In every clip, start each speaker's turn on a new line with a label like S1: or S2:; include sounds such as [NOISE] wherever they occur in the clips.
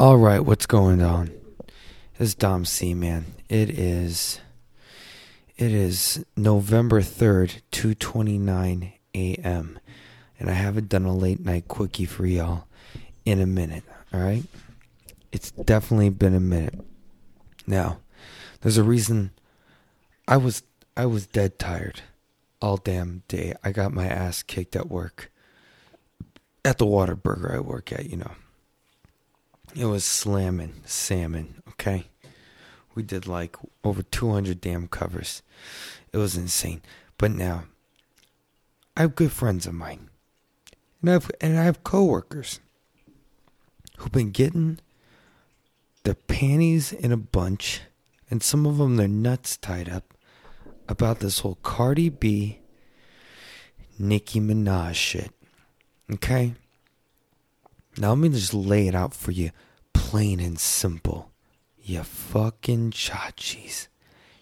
S1: All right, what's going on? It's Dom C, man. It is it is November 3rd, 2:29 a.m. and I haven't done a late night quickie for y'all in a minute, all right? It's definitely been a minute. Now, there's a reason I was I was dead tired all damn day. I got my ass kicked at work. At the Whataburger I work at, you know. It was slamming salmon, okay? We did like over 200 damn covers. It was insane. But now, I have good friends of mine. And I have, and I have coworkers who've been getting their panties in a bunch, and some of them their nuts tied up about this whole Cardi B, Nicki Minaj shit. Okay? Now let me just lay it out for you, plain and simple. You fucking chachis.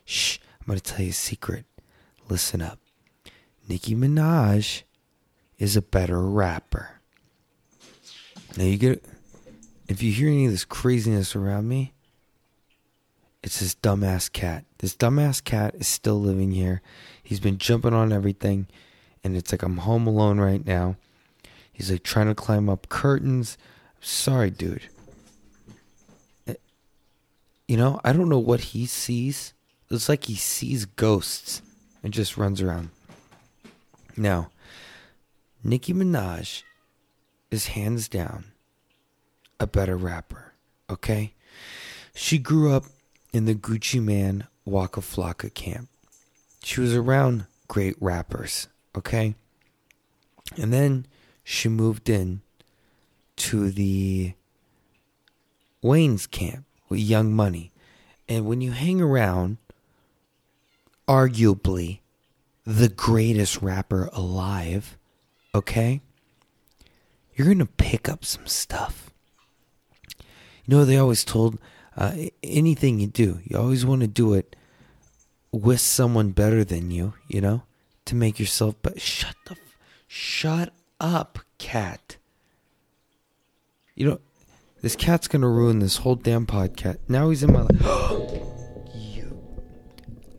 S1: Shh, I'm gonna tell you a secret. Listen up. Nicki Minaj is a better rapper. Now you get if you hear any of this craziness around me, it's this dumbass cat. This dumbass cat is still living here. He's been jumping on everything, and it's like I'm home alone right now. He's like trying to climb up curtains. sorry, dude. Eh, you know, I don't know what he sees. It's like he sees ghosts and just runs around. Now, Nicki Minaj is hands down a better rapper, okay? She grew up in the Gucci Mane Waka Flocka camp. She was around great rappers, okay? And then she moved in to the Wayne's camp with Young Money. And when you hang around, arguably the greatest rapper alive, okay? You're going to pick up some stuff. You know, they always told uh, anything you do, you always want to do it with someone better than you, you know, to make yourself. But shut the, shut up, cat. You know, this cat's gonna ruin this whole damn podcast. Now he's in my life. [GASPS] you.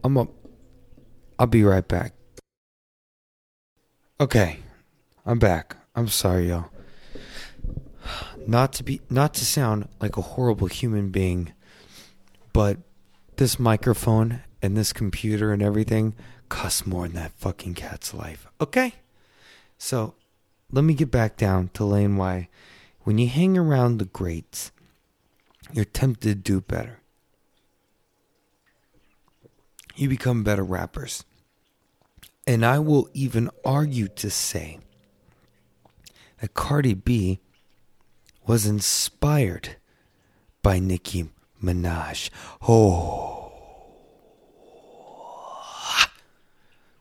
S1: I'm up. I'll be right back. Okay, I'm back. I'm sorry, y'all not to be not to sound like a horrible human being, but this microphone and this computer and everything costs more than that fucking cat's life. Okay? So let me get back down to lane why when you hang around the greats, you're tempted to do better. You become better rappers. And I will even argue to say that Cardi B was inspired by Nicki Minaj. Oh.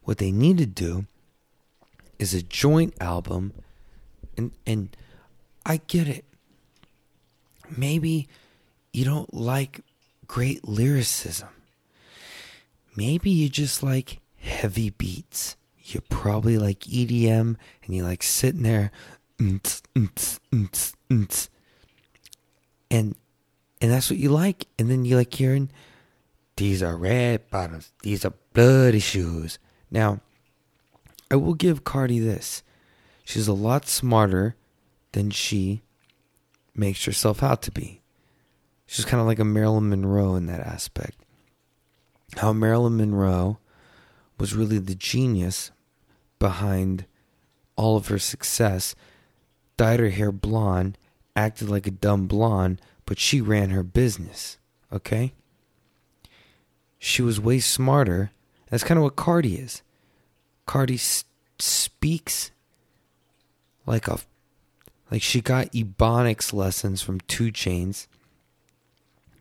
S1: What they need to do is a joint album and and I get it. Maybe you don't like great lyricism. Maybe you just like heavy beats. You probably like EDM and you like sitting there and and that's what you like. And then you like hearing these are red bottoms, these are bloody shoes. Now, I will give Cardi this. She's a lot smarter than she makes herself out to be. She's kind of like a Marilyn Monroe in that aspect. How Marilyn Monroe was really the genius behind all of her success dyed her hair blonde, acted like a dumb blonde, but she ran her business. Okay? She was way smarter. That's kind of what Cardi is. Cardi s- speaks like a like she got ebonics lessons from 2 Chainz.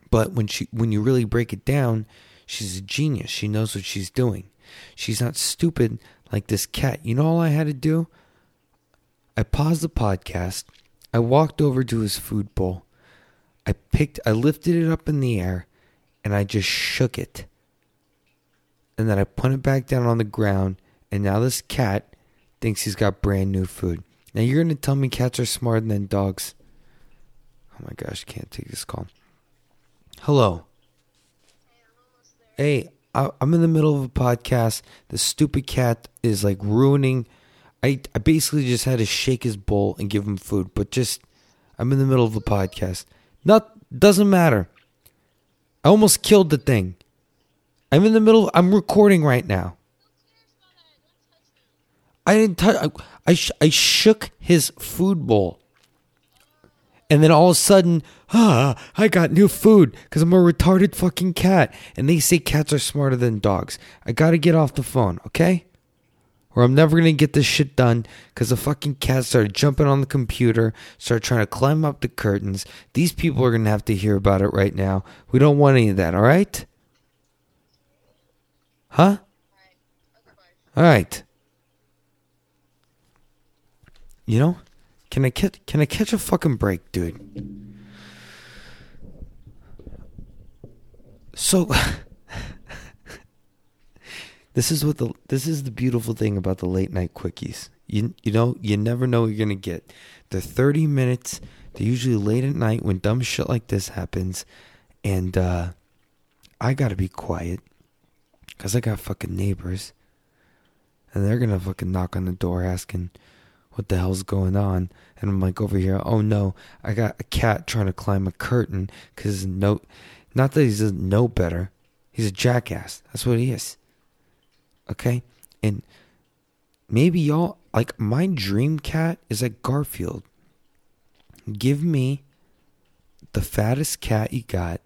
S1: But when she when you really break it down, she's a genius. She knows what she's doing. She's not stupid like this cat. You know all I had to do? I paused the podcast. I walked over to his food bowl. I picked, I lifted it up in the air and I just shook it. And then I put it back down on the ground. And now this cat thinks he's got brand new food. Now you're going to tell me cats are smarter than dogs? Oh my gosh, can't take this call. Hello. Hey, I, I'm in the middle of a podcast. The stupid cat is like ruining. I, I basically just had to shake his bowl and give him food, but just I'm in the middle of a podcast. Not doesn't matter. I almost killed the thing. I'm in the middle. I'm recording right now. I didn't touch. I I, sh- I shook his food bowl, and then all of a sudden, ah, I got new food because I'm a retarded fucking cat. And they say cats are smarter than dogs. I gotta get off the phone, okay? Or I'm never gonna get this shit done because the fucking cat started jumping on the computer, started trying to climb up the curtains. These people are gonna have to hear about it right now. We don't want any of that, all right? Huh? All right. You know, can I catch can I catch a fucking break, dude? So [LAUGHS] this is what the this is the beautiful thing about the late night quickies. You you know, you never know what you're gonna get. They're thirty minutes. They're usually late at night when dumb shit like this happens, and uh, I gotta be quiet because I got fucking neighbors, and they're gonna fucking knock on the door asking what the hell's going on? And I'm like over here, oh no, I got a cat trying to climb a curtain because no, not that he doesn't know better, he's a jackass. That's what he is. Okay, and maybe y'all like my dream cat is like Garfield. Give me the fattest cat you got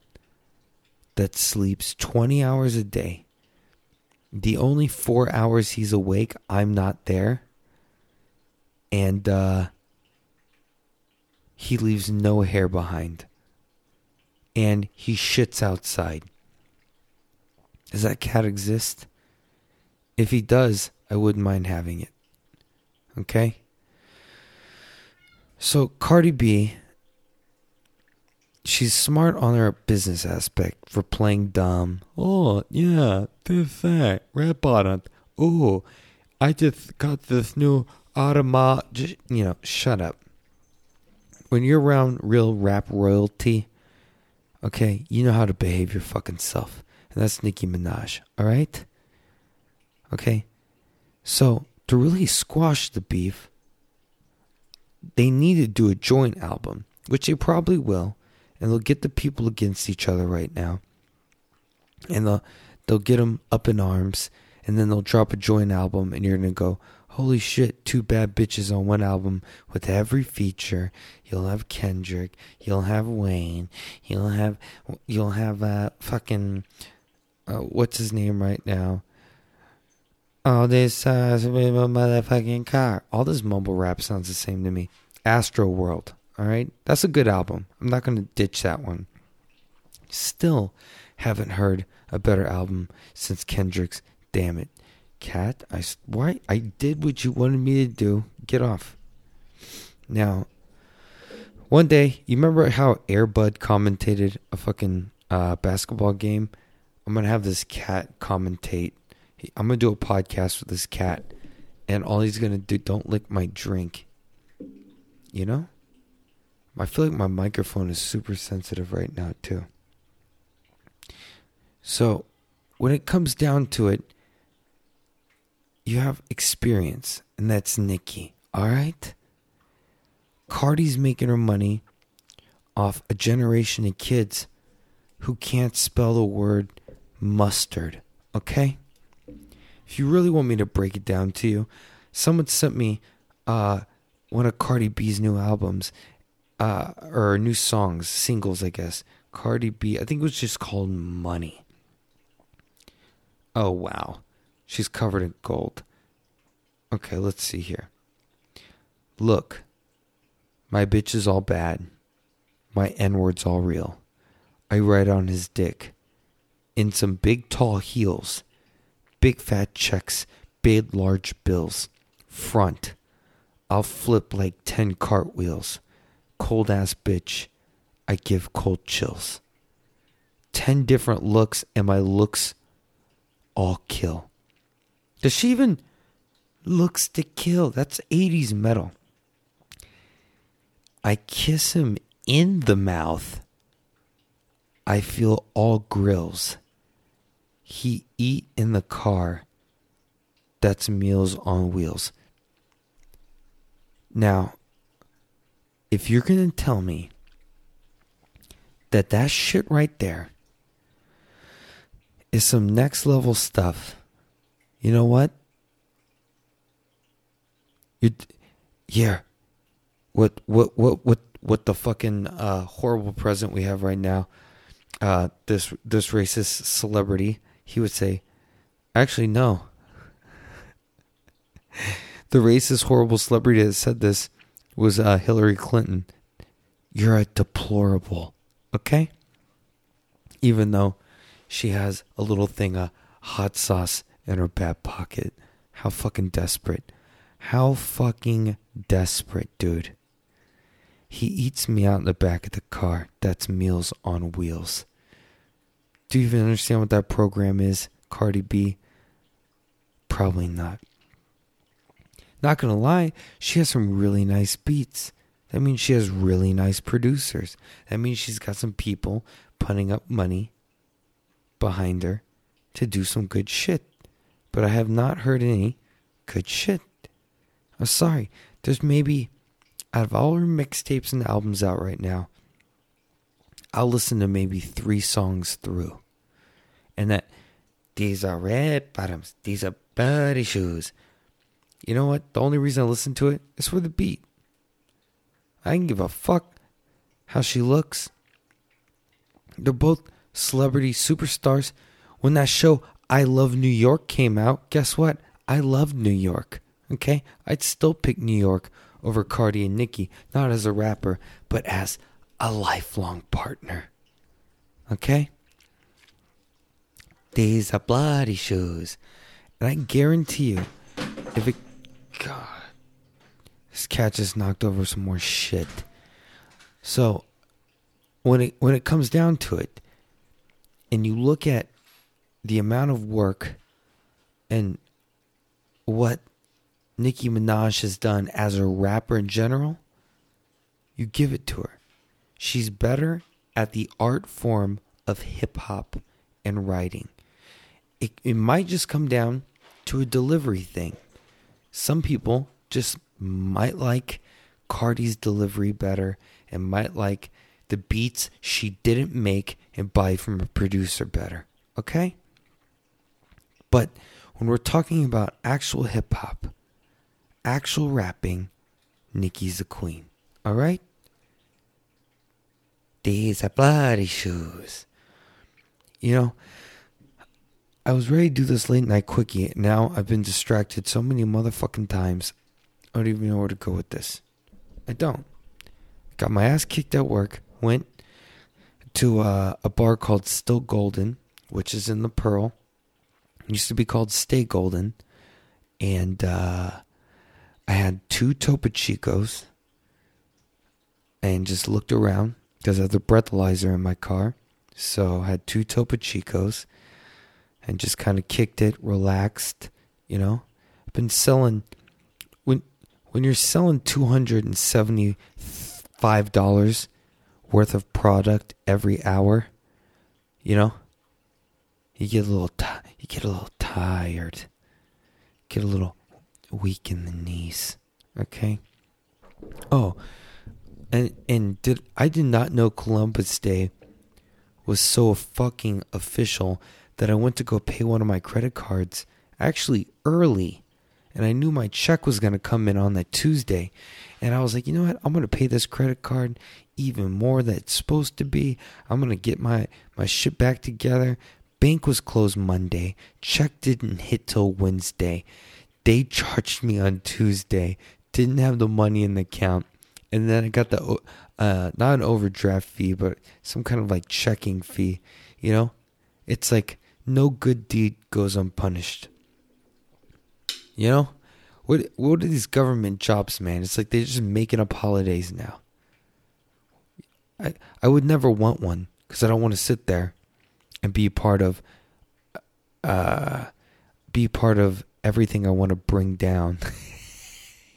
S1: that sleeps 20 hours a day. The only four hours he's awake, I'm not there and uh, he leaves no hair behind. And he shits outside. Does that cat exist? If he does, I wouldn't mind having it. Okay? So, Cardi B, she's smart on her business aspect for playing dumb. Oh, yeah, this, that, on it. Oh, I just got this new Just, you know, shut up. When you're around real rap royalty, okay, you know how to behave your fucking self. And that's Nicki Minaj, all right? Okay? So, to really squash the beef, they need to do a joint album, which they probably will, and they'll get the people against each other right now. And they'll, they'll get them up in arms, and then they'll drop a joint album, and you're going to go, holy shit, two bad bitches on one album with every feature. You'll have Kendrick, you'll have Wayne, you'll have you'll have uh fucking uh, what's his name right now? All this uh motherfucking car. All this mumble rap sounds the same to me. Astroworld. All right, that's a good album. I'm not gonna ditch that one. Still haven't heard a better album since Kendrick's. Damn it. Cat, I why I did what you wanted me to do. Get off. Now, one day, you remember how Air Bud commentated a fucking uh, basketball game? I'm gonna have this cat commentate. I'm gonna do a podcast with this cat, and all he's gonna do don't lick my drink. You know, I feel like my microphone is super sensitive right now too. So, when it comes down to it, you have experience, and that's Nicki. All right? Cardi's making her money off a generation of kids who can't spell the word mustard. Okay? If you really want me to break it down to you, someone sent me uh, one of Cardi B's new albums, uh, or new songs, singles, I guess. Cardi B, I think it was just called Money. Oh, wow. She's covered in gold. Okay, let's see here. Look, my bitch is all bad. My N word's all real. I ride on his dick. In some big tall heels. Big fat checks. Big large bills. Front. I'll flip like 10 cartwheels. Cold ass bitch. I give cold chills. 10 different looks, and my looks all kill. Does she even looks to kill? That's 80s metal. I kiss him in the mouth, I feel all grills. He eat in the car. That's Meals on Wheels. Now, if you're going to tell me that that shit right there is some next level stuff, you know what? You, yeah. What what what what what the fucking uh, horrible president we have right now? Uh, this this racist celebrity, he would say, actually no. the racist horrible celebrity that said this was uh, Hillary Clinton. You're a deplorable, okay? Even though she has a little thing of hot sauce in her back pocket. How fucking desperate. How fucking desperate, dude. He eats me out in the back of the car. That's Meals on Wheels. Do you even understand what that program is, Cardi B? Probably not. Not gonna lie, she has some really nice beats. That means she has really nice producers. That means she's got some people putting up money behind her to do some good shit. But I have not heard any good shit. I'm sorry. There's maybe, out of all her mixtapes and albums out right now, I'll listen to maybe three songs through. And that, these are red bottoms, these are buddy shoes. You know what? The only reason I listen to it is for the beat. I can give a fuck how she looks. They're both celebrity superstars. When that show I Love New York came out, guess what? I loved New York. Okay? I'd still pick New York over Cardi and Nicki, not as a rapper, but as a lifelong partner. Okay? These are bloody shoes. And I guarantee you, if it. God. This cat just knocked over some more shit. So, when it when it comes down to it, and you look at the amount of work and what Nicki Minaj has done as a rapper in general, you give it to her. She's better at the art form of hip hop and writing. It, it might just come down to a delivery thing. Some people just might like Cardi's delivery better and might like the beats she didn't make and buy from a producer better. Okay? But when we're talking about actual hip hop, actual rapping, Nicki's the queen. All right? These are bloody shoes. You know, I was ready to do this late night quickie. Now I've been distracted so many motherfucking times. I don't even know where to go with this. I don't. Got my ass kicked at work. Went to a, a bar called Still Golden, which is in the Pearl. It used to be called Stay Golden. And uh, I had two Topo Chicos and just looked around because I had the breathalyzer in my car. So I had two Topo Chicos and just kind of kicked it, relaxed, you know. I've been selling when when you're selling two hundred and seventy five dollars worth of product every hour, you know, you get a little t- you get a little tired, get a little weak in the knees. Okay. Oh, and and did I did not know Columbus Day was so fucking official that I went to go pay one of my credit cards actually early and I knew my check was going to come in on that Tuesday. And I was like, you know what? I'm going to pay this credit card even more than it's supposed to be. I'm going to get my, my shit back together. Bank was closed Monday. Check didn't hit till Wednesday. They charged me on Tuesday. Didn't have the money in the account. And then I got the, uh, not an overdraft fee, but some kind of like checking fee. You know? It's like no good deed goes unpunished. You know, what what are these government jobs, man? It's like they're just making up holidays now. I I would never want one because I don't want to sit there and be part of uh be part of everything I want to bring down.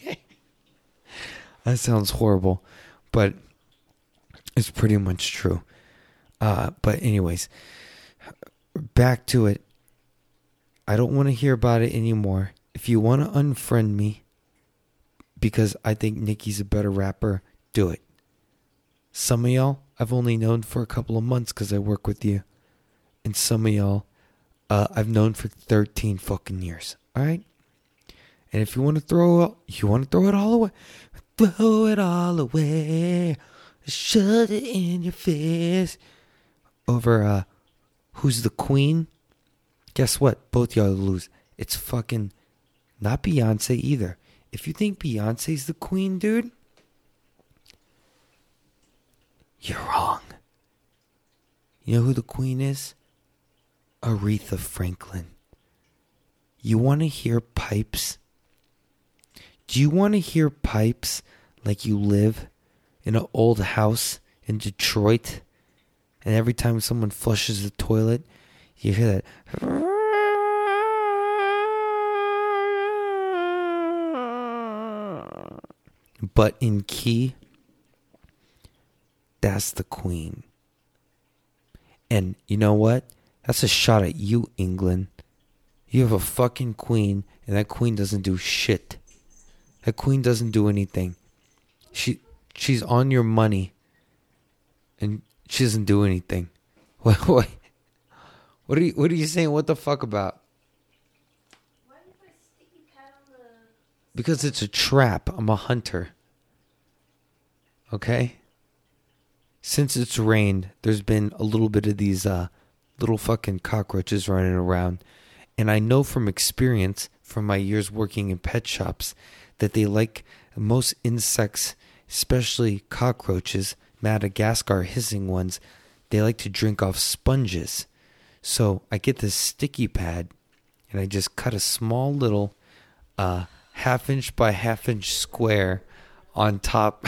S1: [LAUGHS] that sounds horrible, but It's pretty much true. Uh, but anyways, back to it. I don't want to hear about it anymore. If you want to unfriend me because I think Nicki's a better rapper, do it. Some of y'all I've only known for a couple of months because I work with you. And some of y'all uh, I've known for 13 fucking years. All right? And if you want to throw you want to throw it all away, throw it all away. Shut it in your face. Over uh who's the queen? Guess what? Both y'all lose. It's fucking not Beyonce either. If you think Beyonce's the queen, dude, you're wrong. You know who the queen is? Aretha Franklin. You want to hear pipes? Do you want to hear pipes like you live in an old house in Detroit? And every time someone flushes the toilet, you hear that. But in key, that's the queen. And you know what? That's a shot at you, England. You have a fucking queen, and that queen doesn't do shit. That queen doesn't do anything. She she's on your money, and she doesn't do anything. [LAUGHS] What what? What are you What are you saying? What the fuck about? Because it's a trap. I'm a hunter. Okay. Since it's rained, there's been a little bit of these uh, little fucking cockroaches running around. And I know from experience, from my years working in pet shops, that they like most insects, especially cockroaches, Madagascar hissing ones, they like to drink off sponges. So I get this sticky pad and I just cut a small little uh, half inch by half inch square on top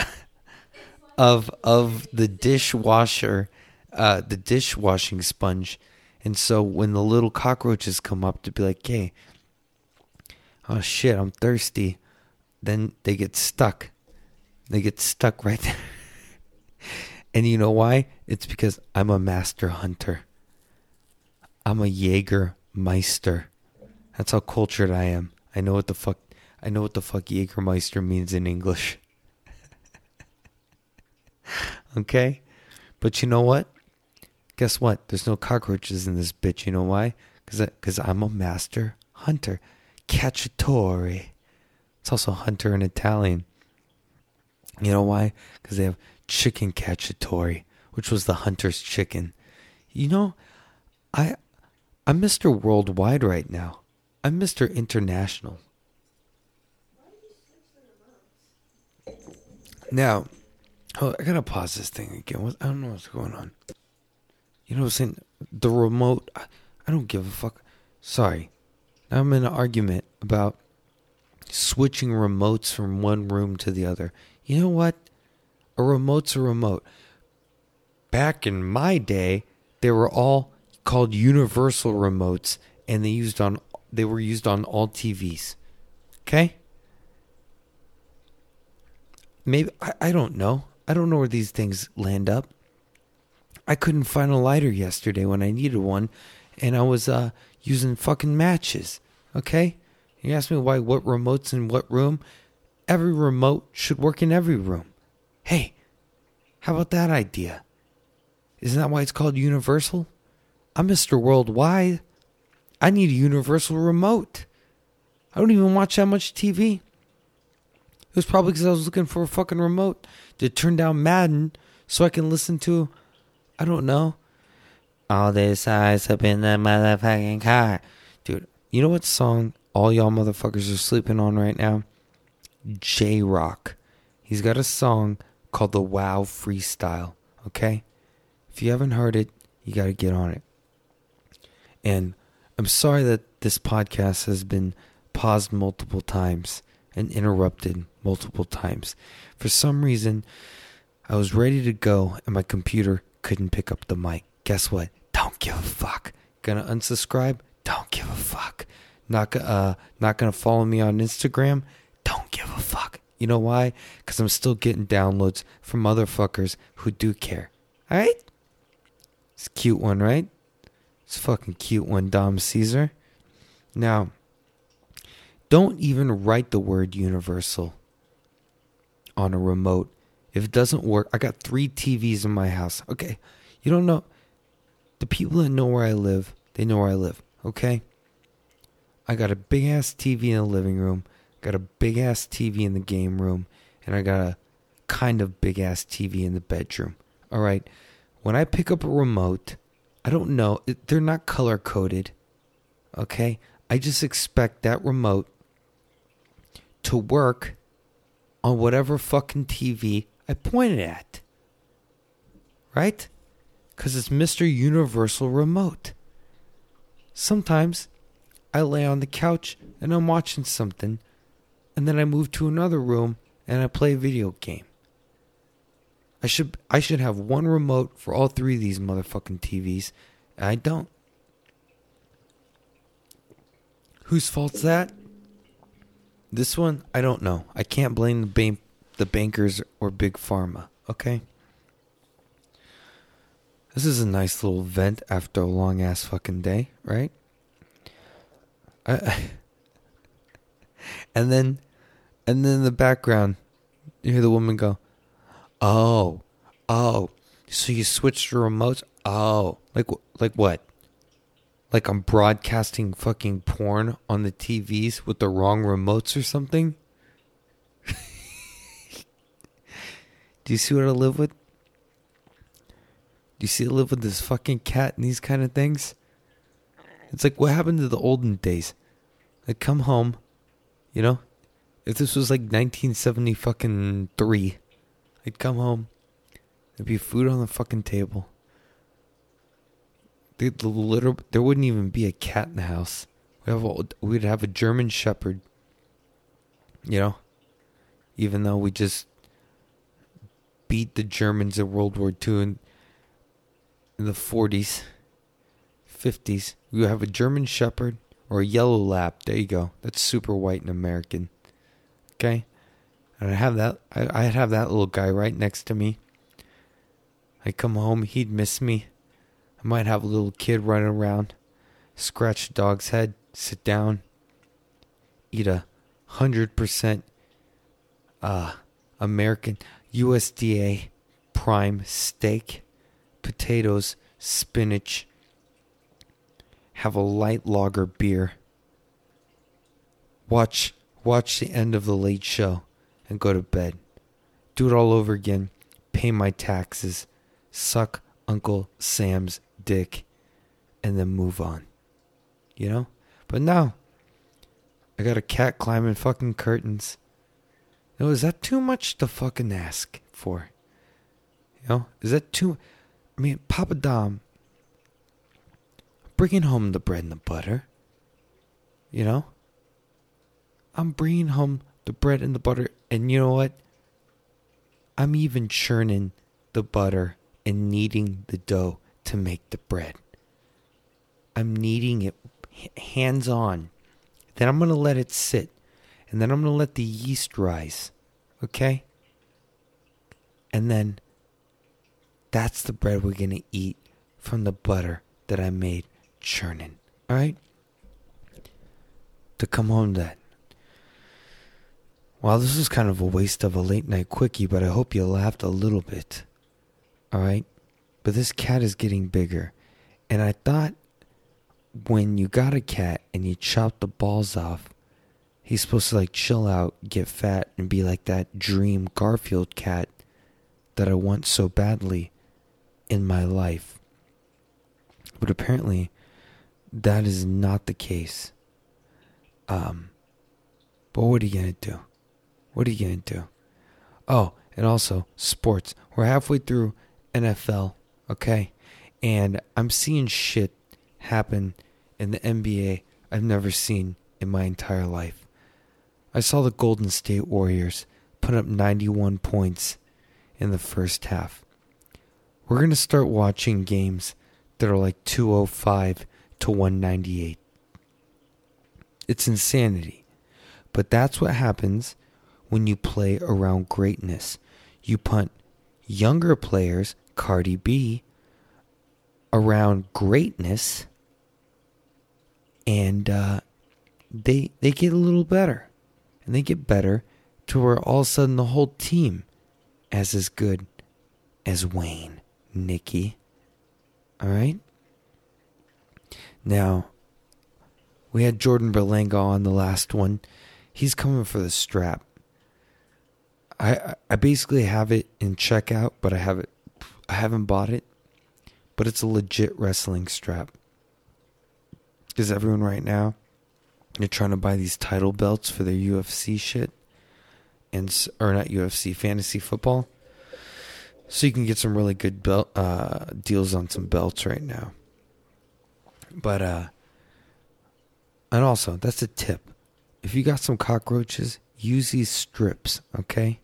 S1: [LAUGHS] of of the dishwasher uh, the dishwashing sponge. And so when the little cockroaches come up to be like, hey, oh shit, I'm thirsty, then they get stuck. They get stuck right there. [LAUGHS] and you know why? It's because I'm a master hunter. I'm a Jaeger Meister. That's how cultured I am. I know what the fuck I know what the fuck Jägermeister means in English. [LAUGHS] okay? But you know what? Guess what? There's no cockroaches in this bitch. You know why? Because because I'm a master hunter. Cacciatore. It's also hunter in Italian. You know why? Because they have chicken cacciatore, which was the hunter's chicken. You know, I I'm Mr. Worldwide right now. I'm Mr. International. Now, oh, I gotta pause this thing again. I don't know what's going on. You know what I'm saying? The remote, I, I don't give a fuck. Sorry. Now I'm in an argument about switching remotes from one room to the other. You know what? A remote's a remote. Back in my day, they were all called universal remotes and they used on they were used on all TVs. Okay? Maybe I, I don't know. I don't know where these things land up. I couldn't find a lighter yesterday when I needed one, and I was uh, using fucking matches. Okay? You ask me why what remotes in what room? Every remote should work in every room. Hey, how about that idea? Isn't that why it's called universal? I'm Mr. Worldwide. I need a universal remote. I don't even watch that much TV. It was probably because I was looking for a fucking remote to turn down Madden so I can listen to I don't know. All this eyes up in the motherfucking car. Dude, you know what song all y'all motherfuckers are sleeping on right now? Jay Rock. He's got a song called the Wow Freestyle. Okay? If you haven't heard it, you got to get on it. And I'm sorry that this podcast has been paused multiple times and interrupted multiple times. For some reason, I was ready to go and my computer couldn't pick up the mic. Guess what? Don't give a fuck. Gonna unsubscribe? Don't give a fuck. Not uh not gonna follow me on Instagram? Don't give a fuck. You know why? Because I'm still getting downloads from motherfuckers who do care. Alright? It's a cute one, right? It's fucking cute one, Dom Caesar. Now, don't even write the word universal on a remote. If it doesn't work, I got three TVs in my house. Okay. You don't know. The people that know where I live, they know where I live. Okay. I got a big ass TV in the living room, got a big ass TV in the game room, and I got a kind of big ass TV in the bedroom. All right. When I pick up a remote, I don't know. They're not color coded. Okay. I just expect that remote to work on whatever fucking TV I pointed at. Right? Because it's Mr. Universal Remote. Sometimes I lay on the couch and I'm watching something, and then I move to another room and I play a video game. I should I should have one remote for all three of these motherfucking TVs. and I don't. Whose fault's that? This one, I don't know. I can't blame the the bankers or big pharma. Okay. This is a nice little vent after a long ass fucking day, right? I, [LAUGHS] and then, and then in the background, you hear the woman go, "Oh, oh, so you switched the remotes? Oh, like like what? Like I'm broadcasting fucking porn on the TVs with the wrong remotes or something? Do you see what I live with? Do you see I live with this fucking cat and these kind of things? It's like what happened to the olden days? I'd come home, you know, if this was like 1970 fucking three, I'd come home, there'd be food on the fucking table. The, the litter, there wouldn't even be a cat in the house. We have a, we'd have a German Shepherd. You know, even though we just beat the Germans in World War II in, in the 40s, 50s, we have a German Shepherd or a yellow lab. There you go. That's super white and American. Okay, and I have that. I, I'd have that little guy right next to me. I come home, he'd miss me. I might have a little kid running around, scratch a dog's head, sit down, eat a hundred percent uh American USDA prime steak, potatoes, spinach, have a light lager beer. Watch watch the end of the late show and go to bed. Do it all over again. Pay my taxes. Suck Uncle Sam's dick and then move on. You know? But now, I got a cat climbing fucking curtains. Know, is that too much to fucking ask for? You know, is that too. I mean, Papa Dom, bringing home the bread and the butter. You know? I'm bringing home the bread and the butter, and you know what? I'm even churning the butter and kneading the dough to make the bread. I'm kneading it hands on. Then I'm going to let it sit. And then I'm going to let the yeast rise. Okay? And then that's the bread we're going to eat from the butter that I made churning. All right? To come home that. Well, this is kind of a waste of a late night quickie, but I hope you laughed a little bit. All right? But this cat is getting bigger. And I thought when you got a cat and you chop the balls off, he's supposed to like chill out, get fat, and be like that dream Garfield cat that I want so badly in my life. But apparently, that is not the case. Um, but what are you gonna do? What are you gonna do? Oh, and also sports. We're halfway through NFL okay? And I'm seeing shit happen in the NBA I've never seen in my entire life. I saw the Golden State Warriors put up 91 points in the first half. We're going to start watching games that are like 205 to 198. It's insanity. But that's what happens when you play around greatness. You punt younger players, Cardi B, around greatness, and uh, they they get a little better, and they get better to where all of a sudden the whole team as good as Wayne, Nicki. All right. Now, we had Jordan Berlanga on the last one. He's coming for the strap. I I basically have it in checkout, but I have it I haven't bought it. But it's a legit wrestling strap. Because everyone right now they're trying to buy these title belts for their UFC shit and or not UFC fantasy football. So you can get some really good belt uh, deals on some belts right now. But uh and also, that's a tip. If you got some cockroaches, use these strips, okay?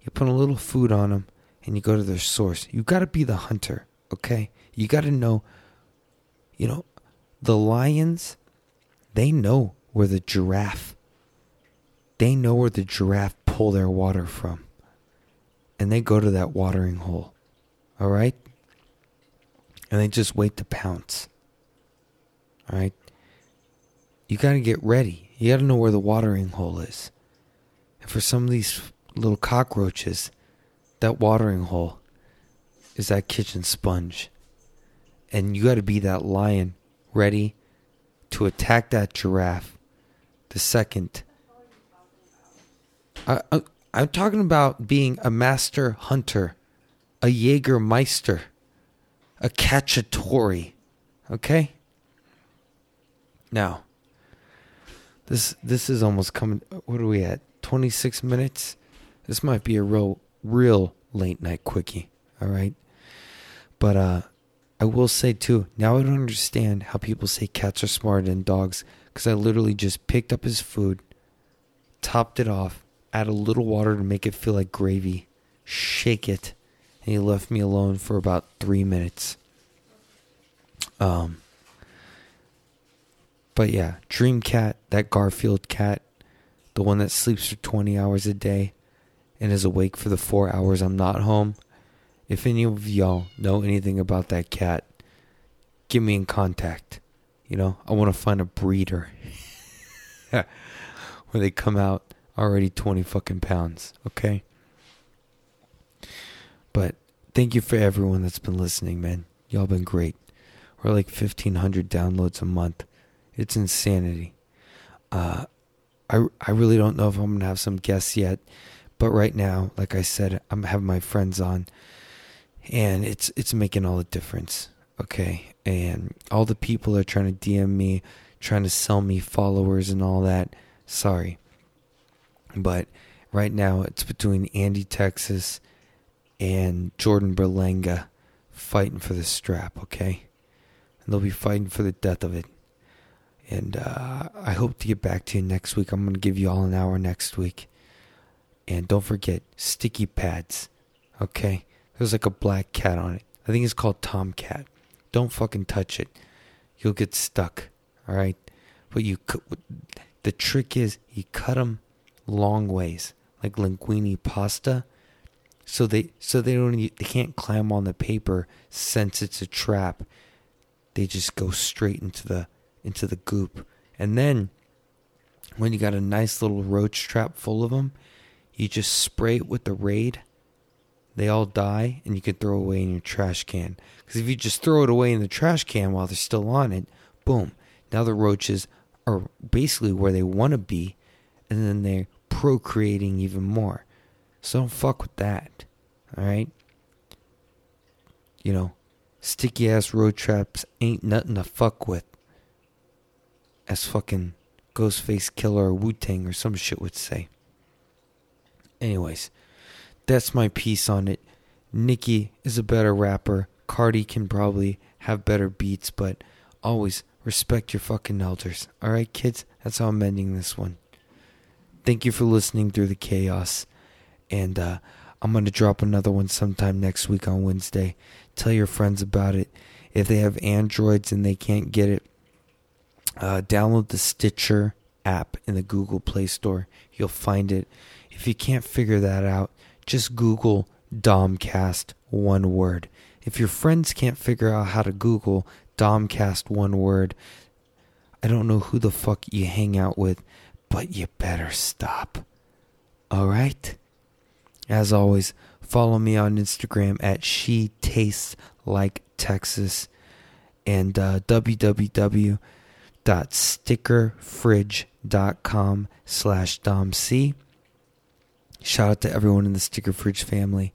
S1: You put a little food on them and you go to their source. You got to be the hunter, okay? You got to know, you know, the lions, they know where the giraffe, they know where the giraffe pull their water from. And they go to that watering hole, all right? And they just wait to pounce, all right? You got to get ready. You got to know where the watering hole is. And for some of these little cockroaches, that watering hole is that kitchen sponge. And you got to be that lion ready to attack that giraffe the second. I, I, I'm talking about being a master hunter, a Jägermeister, a cacciatore. Okay? Now, this this is almost coming. What are we at? 26 minutes. This might be a real real late night quickie. All right, but uh, I will say too. Now I don't understand how people say cats are smarter than dogs because I literally just picked up his food, topped it off, add a little water to make it feel like gravy, shake it, and he left me alone for about three minutes. Um, but yeah, Dream Cat, that Garfield cat, the one that sleeps for 20 hours a day and is awake for the four hours I'm not home. If any of y'all know anything about that cat, get me in contact. You know, I want to find a breeder [LAUGHS] where they come out already 20 fucking pounds, okay? But thank you for everyone that's been listening, man. Y'all been great. We're like 1,500 downloads a month. It's insanity. Uh, I I really don't know if I'm gonna have some guests yet, but right now, like I said, I'm having my friends on, and it's it's making all the difference. Okay, and all the people are trying to DM me, trying to sell me followers and all that. Sorry, but right now it's between Andy Texas and Jordan Berlanga fighting for the strap. Okay, and they'll be fighting for the death of it. And uh, I hope to get back to you next week. I'm going to give you all an hour next week. And don't forget, sticky pads. Okay? There's like a black cat on it. I think it's called Tomcat. Don't fucking touch it. You'll get stuck. All right? But you, the trick is you cut them long ways, like linguine pasta, so they so they don't they can't climb on the paper since it's a trap. They just go straight into the into the goop. And then when you got a nice little roach trap full of them, you just spray it with the raid. They all die, and you can throw away in your trash can. Because if you just throw it away in the trash can while they're still on it, boom, now the roaches are basically where they want to be, and then they're procreating even more. So don't fuck with that. All right? You know, sticky ass road traps ain't nothing to fuck with as fucking Ghostface Killah or Wu Tang or some shit would say. Anyways, that's my piece on it. Nicki is a better rapper. Cardi can probably have better beats, but always respect your fucking elders. Alright, kids? That's how I'm ending this one. Thank you for listening through the chaos. And uh, I'm going to drop another one sometime next week on Wednesday. Tell your friends about it. If they have Androids and they can't get it, uh, download the Stitcher app in the Google Play Store. You'll find it. If you can't figure that out, just Google Domcast one word. If your friends can't figure out how to Google Domcast one word, I don't know who the fuck you hang out with, but you better stop. Alright? As always, follow me on Instagram at She Tastes Like Texas and uh, www.stickerfridge.com slash domc. Shout out to everyone in the Sticker Fridge family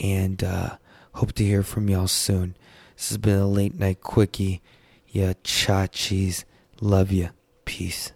S1: and uh, hope to hear from y'all soon. This has been a late night quickie. Yeah, chachis. Love you. Peace.